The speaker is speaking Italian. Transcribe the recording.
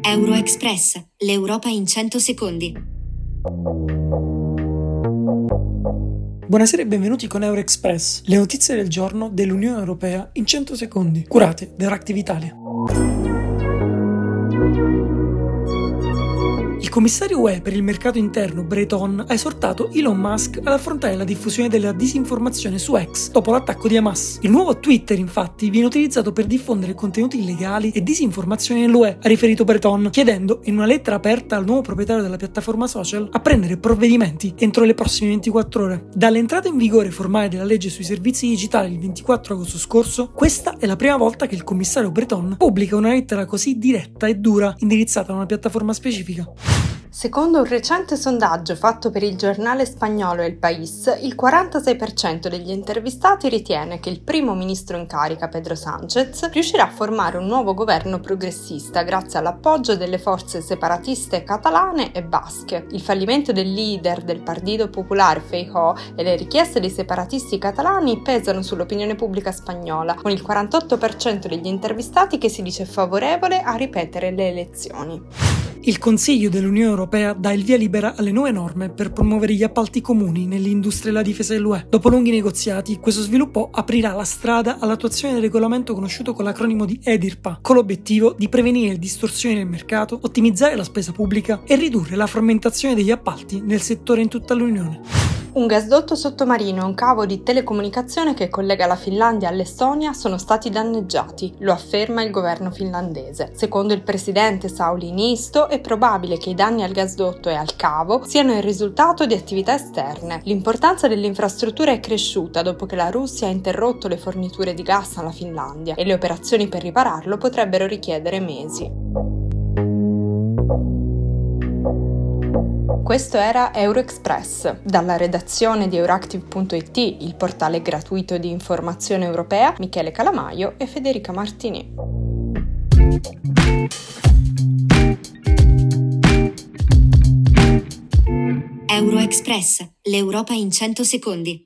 Euroexpress, l'Europa in 100 secondi. Buonasera e benvenuti con Euroexpress, le notizie del giorno dell'Unione Europea in 100 secondi, curate da Reactive Italia. Commissario UE per il mercato interno Breton ha esortato Elon Musk ad affrontare la diffusione della disinformazione su X dopo l'attacco di Hamas. Il nuovo Twitter, infatti, viene utilizzato per diffondere contenuti illegali e disinformazione nell'UE, ha riferito Breton, chiedendo in una lettera aperta al nuovo proprietario della piattaforma social a prendere provvedimenti entro le prossime 24 ore. Dall'entrata in vigore formale della legge sui servizi digitali il 24 agosto scorso, questa è la prima volta che il commissario Breton pubblica una lettera così diretta e dura indirizzata a una piattaforma specifica. Secondo un recente sondaggio fatto per il giornale spagnolo El País, il 46% degli intervistati ritiene che il primo ministro in carica, Pedro Sánchez, riuscirà a formare un nuovo governo progressista grazie all'appoggio delle forze separatiste catalane e basche. Il fallimento del leader del Partito Popolare, Feijóo, e le richieste dei separatisti catalani pesano sull'opinione pubblica spagnola, con il 48% degli intervistati che si dice favorevole a ripetere le elezioni. Il Consiglio dell'Unione Europea dà il via libera alle nuove norme per promuovere gli appalti comuni nell'industria e la difesa dell'UE. Dopo lunghi negoziati, questo sviluppo aprirà la strada all'attuazione del regolamento conosciuto con l'acronimo di EDIRPA, con l'obiettivo di prevenire distorsioni nel mercato, ottimizzare la spesa pubblica e ridurre la frammentazione degli appalti nel settore in tutta l'Unione. Un gasdotto sottomarino e un cavo di telecomunicazione che collega la Finlandia all'Estonia sono stati danneggiati, lo afferma il governo finlandese. Secondo il presidente Sauli Niisto è probabile che i danni al gasdotto e al cavo siano il risultato di attività esterne. L'importanza dell'infrastruttura è cresciuta dopo che la Russia ha interrotto le forniture di gas alla Finlandia e le operazioni per ripararlo potrebbero richiedere mesi. Questo era Euroexpress. Dalla redazione di Euractiv.it, il portale gratuito di informazione europea, Michele Calamaio e Federica Martini. Euroexpress, l'Europa in 100 secondi.